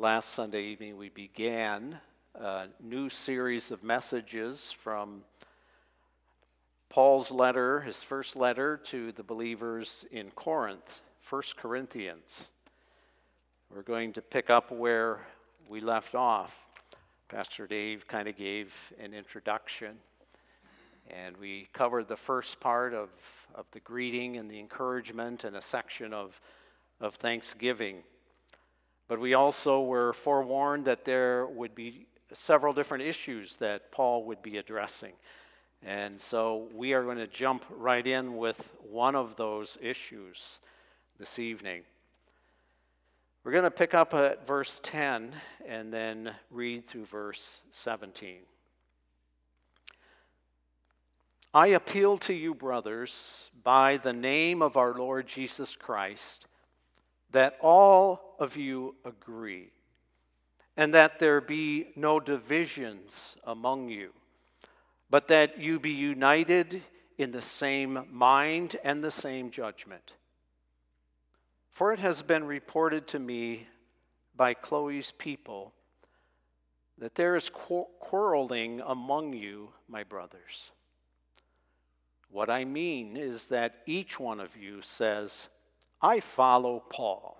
last Sunday evening, we began a new series of messages from Paul's letter, his first letter to the believers in Corinth, 1 Corinthians. We're going to pick up where we left off. Pastor Dave kind of gave an introduction, and we covered the first part of, of the greeting and the encouragement and a section of, of thanksgiving. But we also were forewarned that there would be several different issues that Paul would be addressing. And so we are going to jump right in with one of those issues this evening. We're going to pick up at verse 10 and then read through verse 17. I appeal to you, brothers, by the name of our Lord Jesus Christ, that all of you agree, and that there be no divisions among you, but that you be united in the same mind and the same judgment. For it has been reported to me by Chloe's people that there is quarreling among you, my brothers. What I mean is that each one of you says, I follow Paul,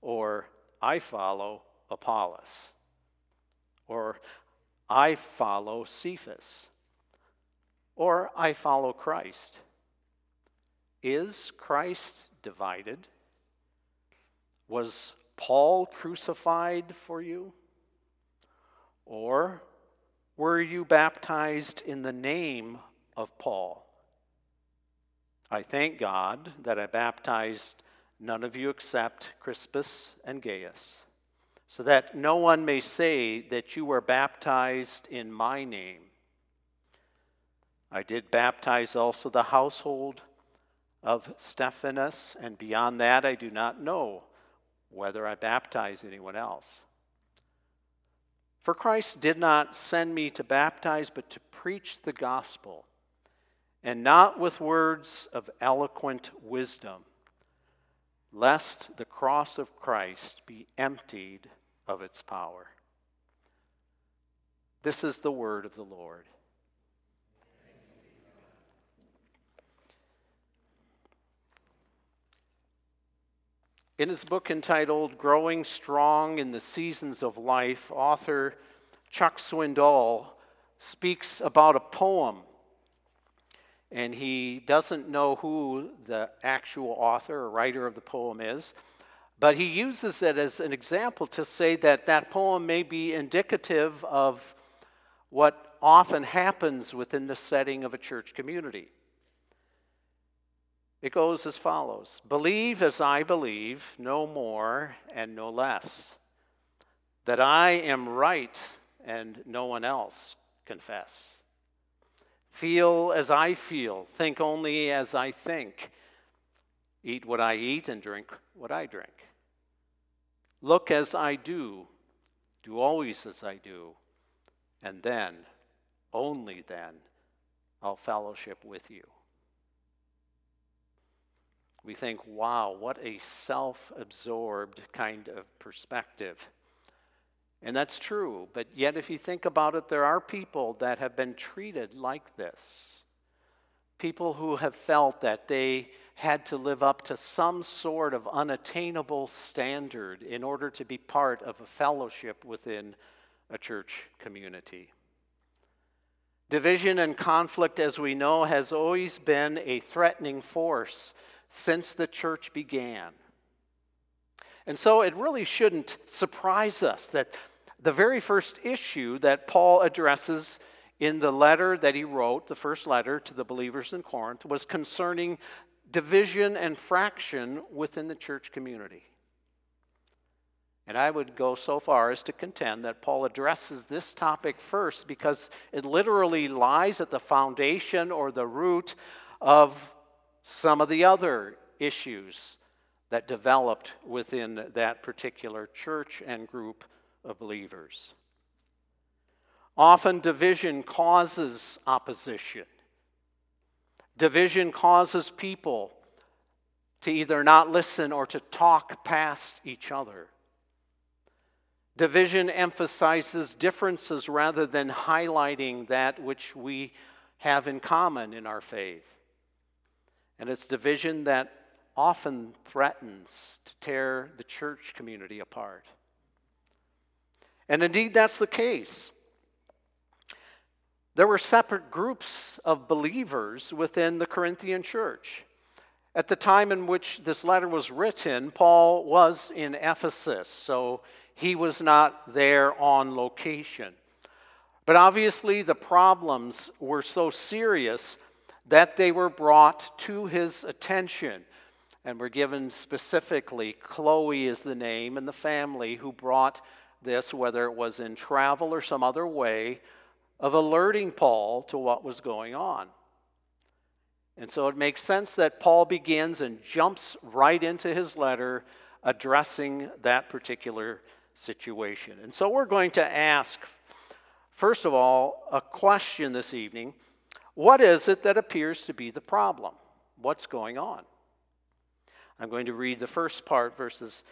or I follow Apollos, or I follow Cephas, or I follow Christ. Is Christ divided? Was Paul crucified for you? Or were you baptized in the name of Paul? I thank God that I baptized none of you except Crispus and Gaius, so that no one may say that you were baptized in my name. I did baptize also the household of Stephanas, and beyond that I do not know whether I baptize anyone else. For Christ did not send me to baptize, but to preach the gospel, and not with words of eloquent wisdom, lest the cross of Christ be emptied of its power. This is the word of the Lord. In his book entitled Growing Strong in the Seasons of Life, author Chuck Swindoll speaks about a poem. And he doesn't know who the actual author or writer of the poem is, but he uses it as an example to say that that poem may be indicative of what often happens within the setting of a church community. It goes as follows Believe as I believe, no more and no less. That I am right and no one else confess. Feel as I feel, think only as I think. Eat what I eat and drink what I drink. Look as I do, do always as I do, and then, only then, I'll fellowship with you we think, wow, what a self absorbed kind of perspective. And that's true, but yet, if you think about it, there are people that have been treated like this. People who have felt that they had to live up to some sort of unattainable standard in order to be part of a fellowship within a church community. Division and conflict, as we know, has always been a threatening force since the church began. And so it really shouldn't surprise us that the very first issue that Paul addresses in the letter that he wrote, the first letter to the believers in Corinth, was concerning division and fraction within the church community. And I would go so far as to contend that Paul addresses this topic first because it literally lies at the foundation or the root of some of the other issues that developed within that particular church and group of believers. Often, division causes opposition. Division causes people to either not listen or to talk past each other. Division emphasizes differences rather than highlighting that which we have in common in our faith. And it's division that often threatens to tear the church community apart. And indeed, that's the case. There were separate groups of believers within the Corinthian church. At the time in which this letter was written, Paul was in Ephesus, so he was not there on location. But obviously, the problems were so serious that they were brought to his attention and were given specifically. Chloe is the name and the family who brought this, whether it was in travel or some other way, of alerting Paul to what was going on. And so it makes sense that Paul begins and jumps right into his letter addressing that particular situation. And so we're going to ask, first of all, a question this evening What is it that appears to be the problem? What's going on? I'm going to read the first part, verses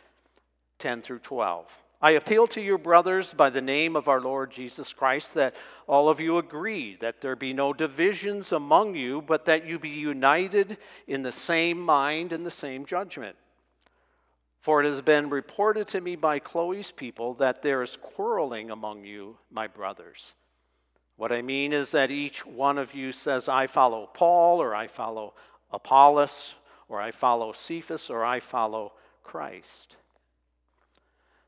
10 through 12. I appeal to you, brothers, by the name of our Lord Jesus Christ, that all of you agree, that there be no divisions among you, but that you be united in the same mind and the same judgment. For it has been reported to me by Chloe's people that there is quarreling among you, my brothers. What I mean is that each one of you says, I follow Paul, or I follow Apollos, or I follow Cephas, or I follow Christ.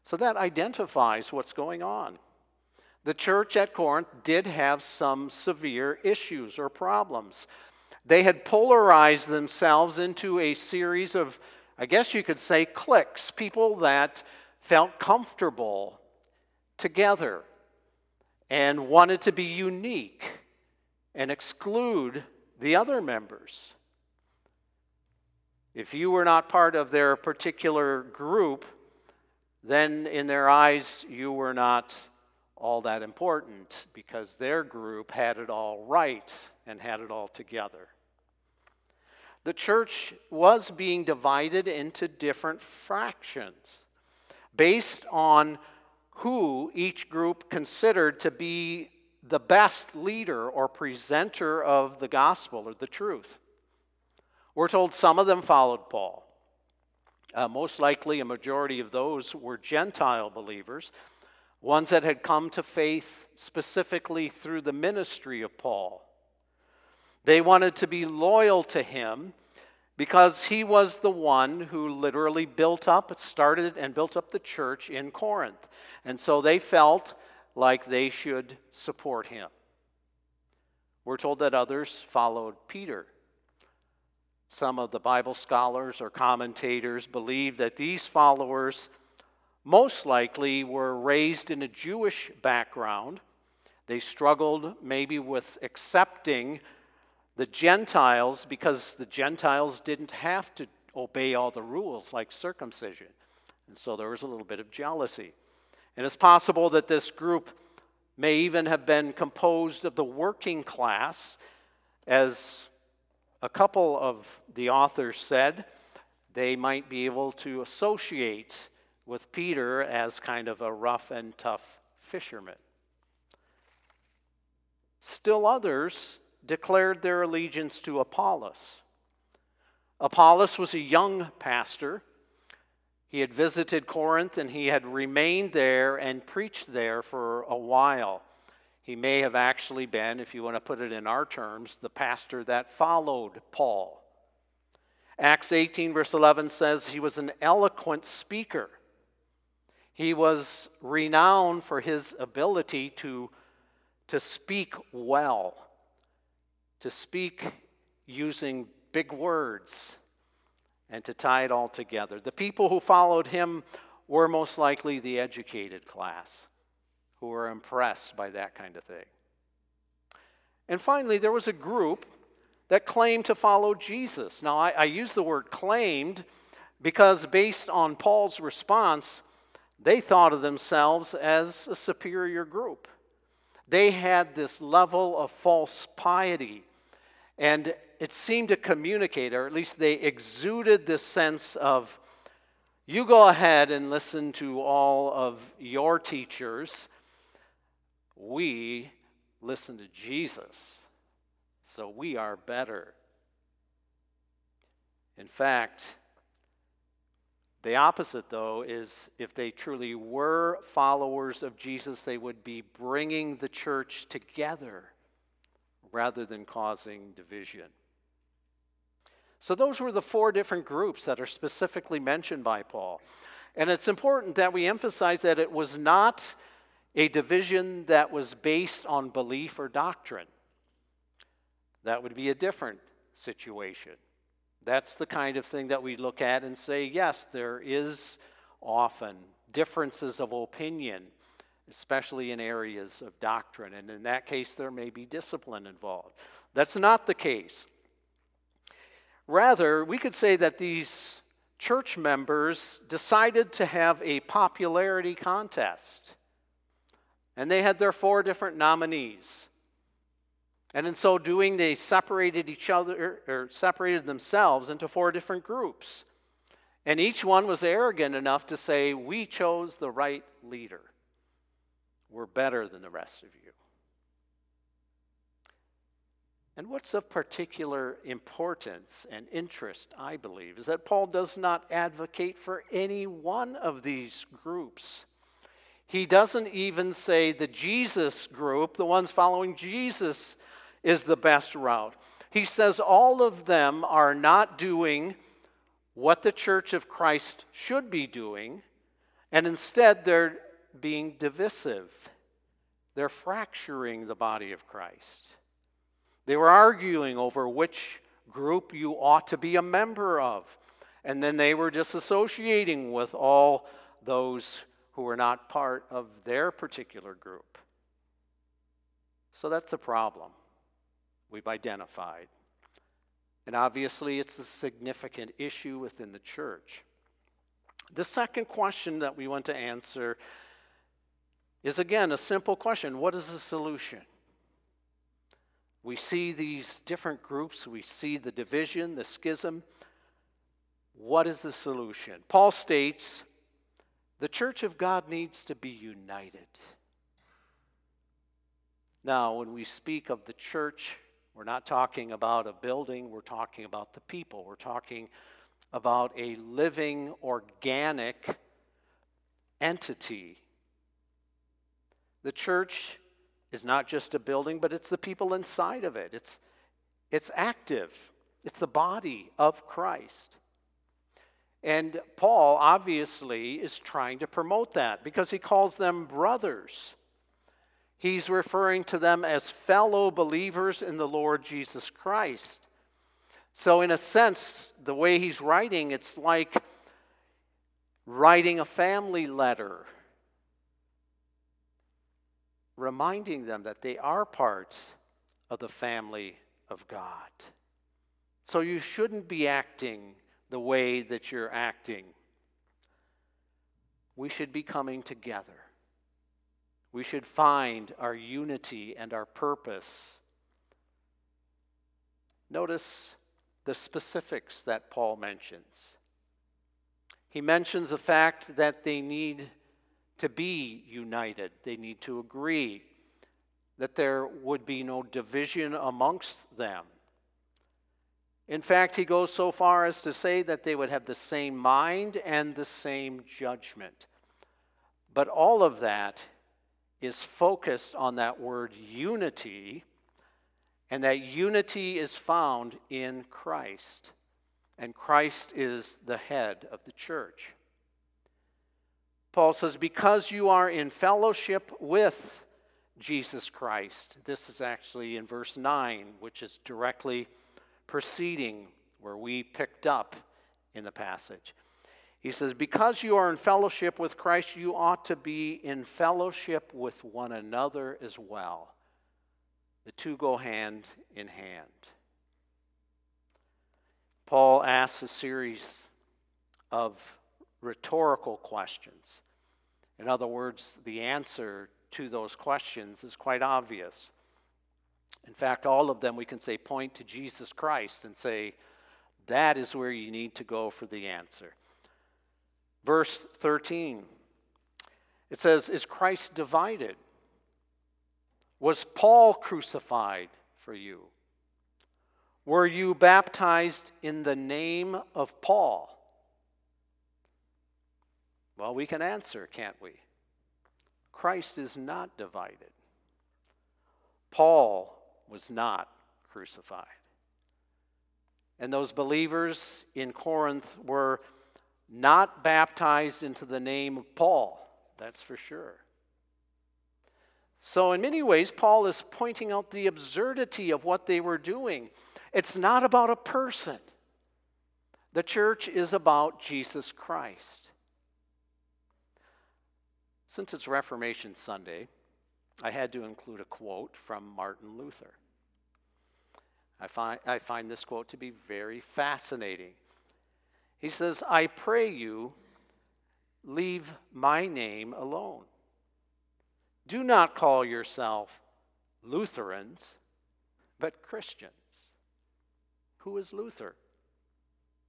So that identifies what's going on. The church at Corinth did have some severe issues or problems. They had polarized themselves into a series of, I guess you could say, cliques, people that felt comfortable together and wanted to be unique and exclude the other members. If you were not part of their particular group, then in their eyes, you were not all that important because their group had it all right and had it all together. The church was being divided into different fractions based on who each group considered to be the best leader or presenter of the gospel or the truth. We're told some of them followed Paul. Uh, most likely, a majority of those were Gentile believers, ones that had come to faith specifically through the ministry of Paul. They wanted to be loyal to him because he was the one who literally built up, started and built up the church in Corinth. And so they felt like they should support him. We're told that others followed Peter. Some of the Bible scholars or commentators believe that these followers most likely were raised in a Jewish background. They struggled maybe with accepting the Gentiles because the Gentiles didn't have to obey all the rules like circumcision. And so there was a little bit of jealousy. And it's possible that this group may even have been composed of the working class, as a couple of the authors said they might be able to associate with Peter as kind of a rough and tough fisherman. Still others declared their allegiance to Apollos. Apollos was a young pastor. He had visited Corinth and he had remained there and preached there for a while. He may have actually been, if you want to put it in our terms, the pastor that followed Paul. Acts 18, verse 11 says he was an eloquent speaker. He was renowned for his ability to, to speak well, to speak using big words, and to tie it all together. The people who followed him were most likely the educated class who were impressed by that kind of thing. And finally, there was a group that claimed to follow Jesus. Now, I, I use the word claimed because, based on Paul's response, they thought of themselves as a superior group. They had this level of false piety, and it seemed to communicate, or at least they exuded this sense of You go ahead and listen to all of your teachers. We listen to Jesus. So we are better. In fact, the opposite, though, is if they truly were followers of Jesus, they would be bringing the church together rather than causing division. So, those were the four different groups that are specifically mentioned by Paul. And it's important that we emphasize that it was not a division that was based on belief or doctrine. That would be a different situation. That's the kind of thing that we look at and say, yes, there is often differences of opinion, especially in areas of doctrine. And in that case, there may be discipline involved. That's not the case. Rather, we could say that these church members decided to have a popularity contest. And they had their four different nominees. And in so doing, they separated each other or separated themselves into four different groups. And each one was arrogant enough to say, We chose the right leader. We're better than the rest of you. And what's of particular importance and interest, I believe, is that Paul does not advocate for any one of these groups. He doesn't even say the Jesus group, the ones following Jesus, is the best route. He says all of them are not doing what the church of Christ should be doing, and instead they're being divisive. They're fracturing the body of Christ. They were arguing over which group you ought to be a member of, and then they were disassociating with all those who were not part of their particular group. So that's a problem we've identified. And obviously, it's a significant issue within the church. The second question that we want to answer is again a simple question What is the solution? We see these different groups, we see the division, the schism. What is the solution? Paul states the church of God needs to be united. Now, when we speak of the church, we're not talking about a building, we're talking about the people. We're talking about a living, organic entity. The church is not just a building, but it's the people inside of it. It's, it's active, it's the body of Christ. And Paul obviously is trying to promote that because he calls them brothers. He's referring to them as fellow believers in the Lord Jesus Christ. So, in a sense, the way he's writing, it's like writing a family letter, reminding them that they are part of the family of God. So, you shouldn't be acting the way that you're acting. We should be coming together. We should find our unity and our purpose. Notice the specifics that Paul mentions. He mentions the fact that they need to be united, they need to agree, that there would be no division amongst them. In fact, he goes so far as to say that they would have the same mind and the same judgment. But all of that is focused on that word unity, and that unity is found in Christ. And Christ is the head of the church. Paul says, Because you are in fellowship with Jesus Christ. This is actually in verse 9, which is directly preceding where we picked up in the passage. He says, Because you are in fellowship with Christ, you ought to be in fellowship with one another as well. The two go hand in hand. Paul asks a series of rhetorical questions. In other words, the answer to those questions is quite obvious. In fact, all of them we can say point to Jesus Christ and say, that is where you need to go for the answer. Verse 13 it says, Is Christ divided? Was Paul crucified for you? Were you baptized in the name of Paul? Well, we can answer, can't we? Christ is not divided. Paul was not crucified. And those believers in Corinth were not baptized into the name of Paul, that's for sure. So, in many ways, Paul is pointing out the absurdity of what they were doing. It's not about a person, the church is about Jesus Christ. Since it's Reformation Sunday, I had to include a quote from Martin Luther. I find, I find this quote to be very fascinating. He says, I pray you, leave my name alone. Do not call yourself Lutherans, but Christians. Who is Luther?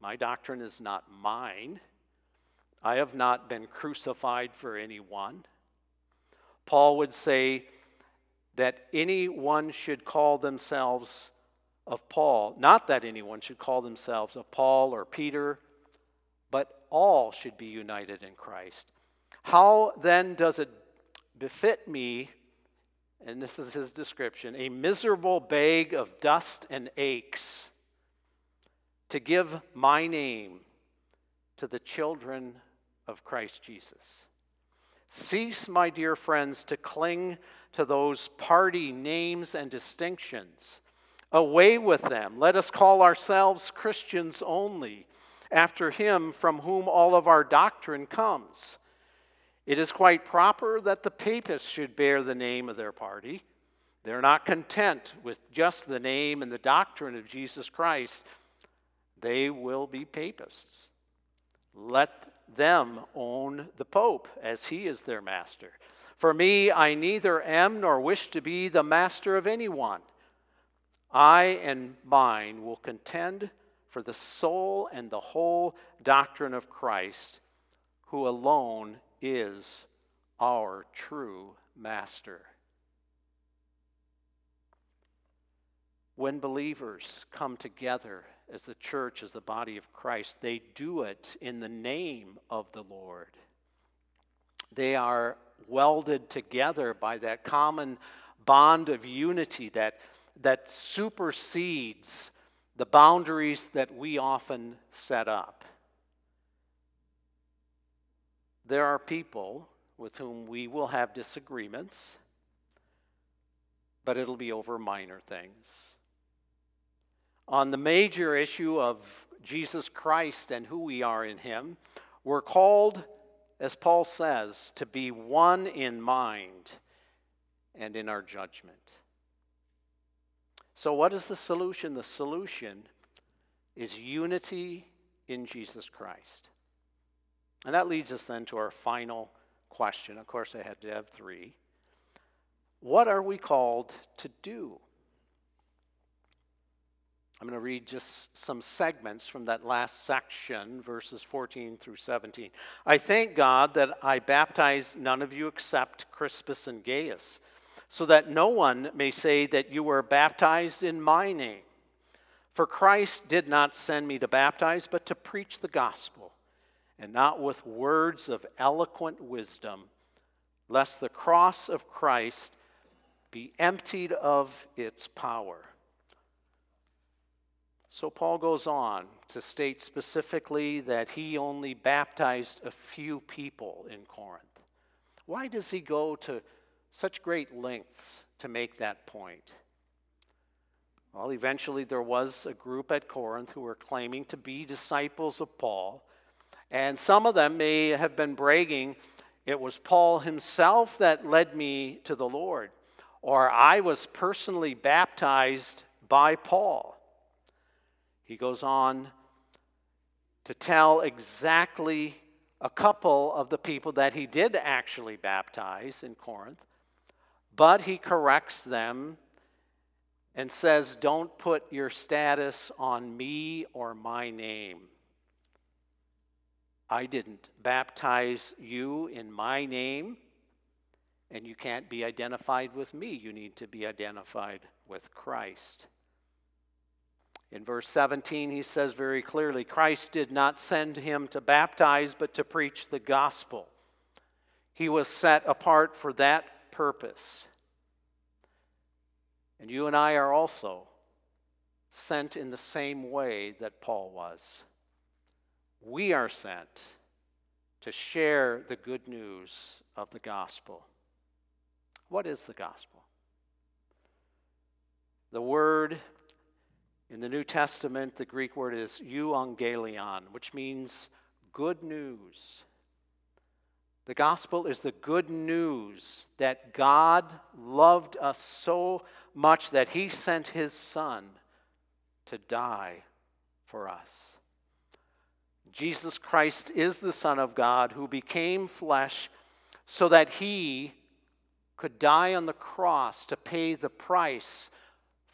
My doctrine is not mine. I have not been crucified for anyone. Paul would say that anyone should call themselves of Paul, not that anyone should call themselves of Paul or Peter, but all should be united in Christ. How then does it befit me, and this is his description, a miserable bag of dust and aches, to give my name to the children of Christ Jesus? Cease, my dear friends, to cling to those party names and distinctions Away with them. Let us call ourselves Christians only, after him from whom all of our doctrine comes. It is quite proper that the papists should bear the name of their party. They're not content with just the name and the doctrine of Jesus Christ. They will be papists. Let them own the Pope as he is their master. For me, I neither am nor wish to be the master of anyone. I and mine will contend for the soul and the whole doctrine of Christ, who alone is our true master. When believers come together as the church, as the body of Christ, they do it in the name of the Lord. They are welded together by that common bond of unity, that that supersedes the boundaries that we often set up. There are people with whom we will have disagreements, but it'll be over minor things. On the major issue of Jesus Christ and who we are in Him, we're called, as Paul says, to be one in mind and in our judgment. So, what is the solution? The solution is unity in Jesus Christ. And that leads us then to our final question. Of course, I had to have three. What are we called to do? I'm going to read just some segments from that last section, verses 14 through 17. I thank God that I baptize none of you except Crispus and Gaius so that no one may say that you were baptized in my name. For Christ did not send me to baptize, but to preach the gospel, and not with words of eloquent wisdom, lest the cross of Christ be emptied of its power. So Paul goes on to state specifically that he only baptized a few people in Corinth. Why does he go to such great lengths to make that point? Well, eventually there was a group at Corinth who were claiming to be disciples of Paul, and some of them may have been bragging, it was Paul himself that led me to the Lord, or I was personally baptized by Paul. He goes on to tell exactly a couple of the people that he did actually baptize in Corinth. But he corrects them and says, Don't put your status on me or my name. I didn't baptize you in my name, and you can't be identified with me. You need to be identified with Christ. In verse 17, he says very clearly Christ did not send him to baptize, but to preach the gospel. He was set apart for that purpose. And you and I are also sent in the same way that Paul was. We are sent to share the good news of the gospel. What is the gospel? The word in the New Testament, the Greek word is euangelion, which means good news. The gospel is the good news that God loved us so much that he sent his son to die for us. Jesus Christ is the Son of God who became flesh so that he could die on the cross to pay the price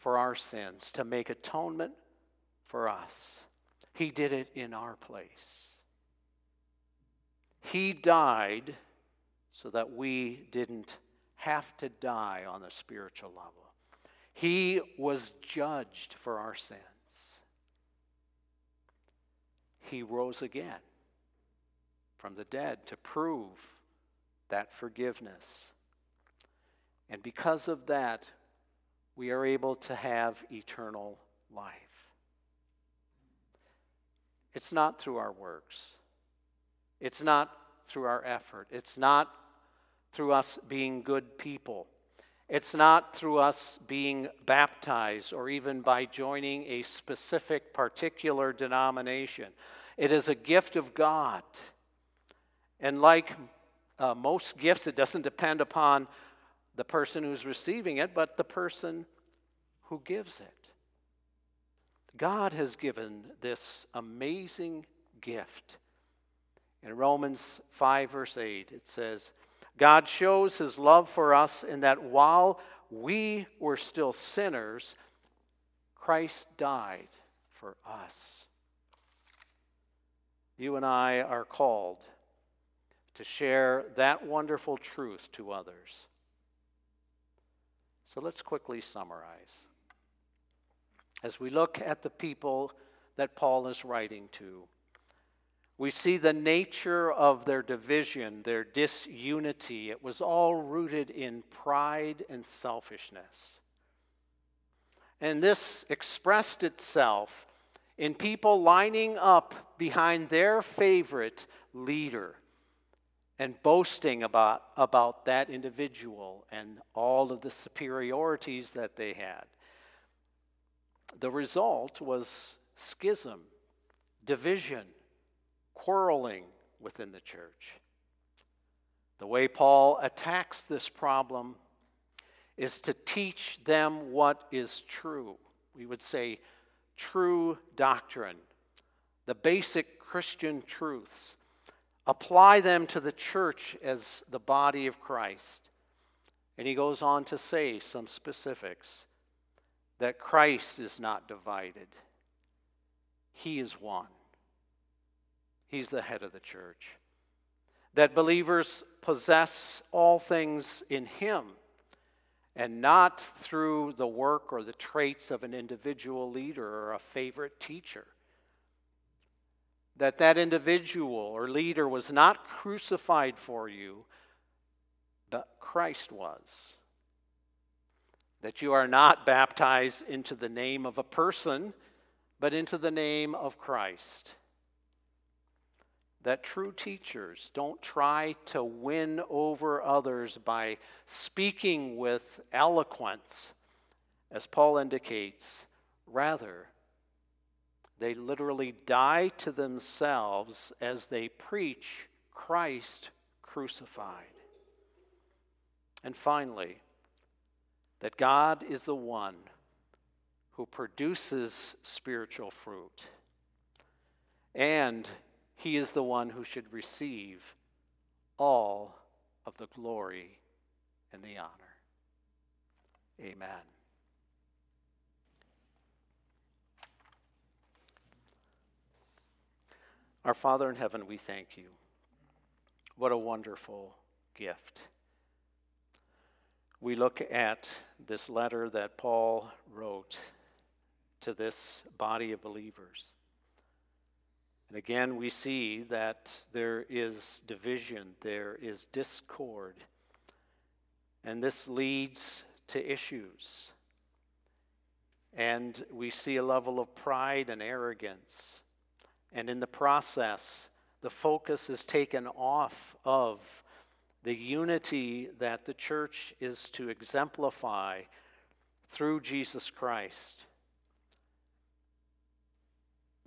for our sins, to make atonement for us. He did it in our place. He died so that we didn't have to die on a spiritual level. He was judged for our sins. He rose again from the dead to prove that forgiveness. And because of that, we are able to have eternal life. It's not through our works. It's not through our effort. It's not through us being good people. It's not through us being baptized or even by joining a specific particular denomination. It is a gift of God. And like uh, most gifts, it doesn't depend upon the person who's receiving it, but the person who gives it. God has given this amazing gift. In Romans 5, verse 8, it says, God shows his love for us in that while we were still sinners, Christ died for us. You and I are called to share that wonderful truth to others. So let's quickly summarize. As we look at the people that Paul is writing to, we see the nature of their division, their disunity. It was all rooted in pride and selfishness. And this expressed itself in people lining up behind their favorite leader and boasting about, about that individual and all of the superiorities that they had. The result was schism, division, quarreling within the church. The way Paul attacks this problem is to teach them what is true. We would say true doctrine, the basic Christian truths. Apply them to the church as the body of Christ. And he goes on to say some specifics that Christ is not divided, he is one. He's the head of the church. That believers possess all things in Him and not through the work or the traits of an individual leader or a favorite teacher. That that individual or leader was not crucified for you, but Christ was. That you are not baptized into the name of a person, but into the name of Christ that true teachers don't try to win over others by speaking with eloquence, as Paul indicates. Rather, they literally die to themselves as they preach Christ crucified. And finally, that God is the one who produces spiritual fruit. And he is the one who should receive all of the glory and the honor. Amen. Our Father in heaven, we thank you. What a wonderful gift. We look at this letter that Paul wrote to this body of believers. And again, we see that there is division, there is discord, and this leads to issues. And we see a level of pride and arrogance. And in the process, the focus is taken off of the unity that the church is to exemplify through Jesus Christ.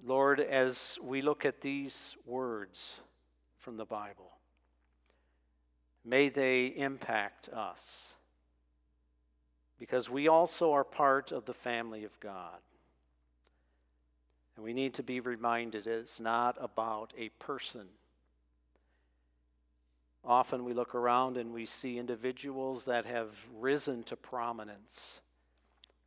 Lord, as we look at these words from the Bible, may they impact us because we also are part of the family of God. And we need to be reminded it's not about a person. Often we look around and we see individuals that have risen to prominence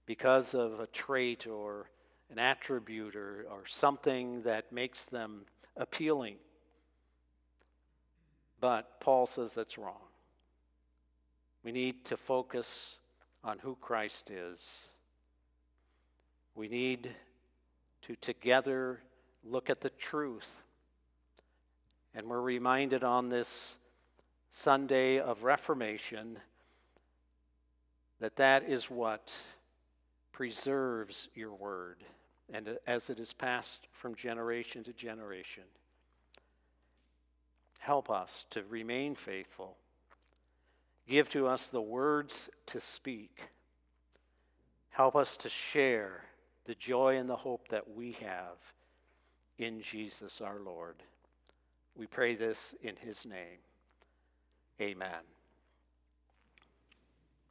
because of a trait or an attribute or, or something that makes them appealing. But Paul says that's wrong. We need to focus on who Christ is. We need to together look at the truth. And we're reminded on this Sunday of Reformation that that is what preserves your word and as it is passed from generation to generation. Help us to remain faithful. Give to us the words to speak. Help us to share the joy and the hope that we have in Jesus our Lord. We pray this in his name. Amen.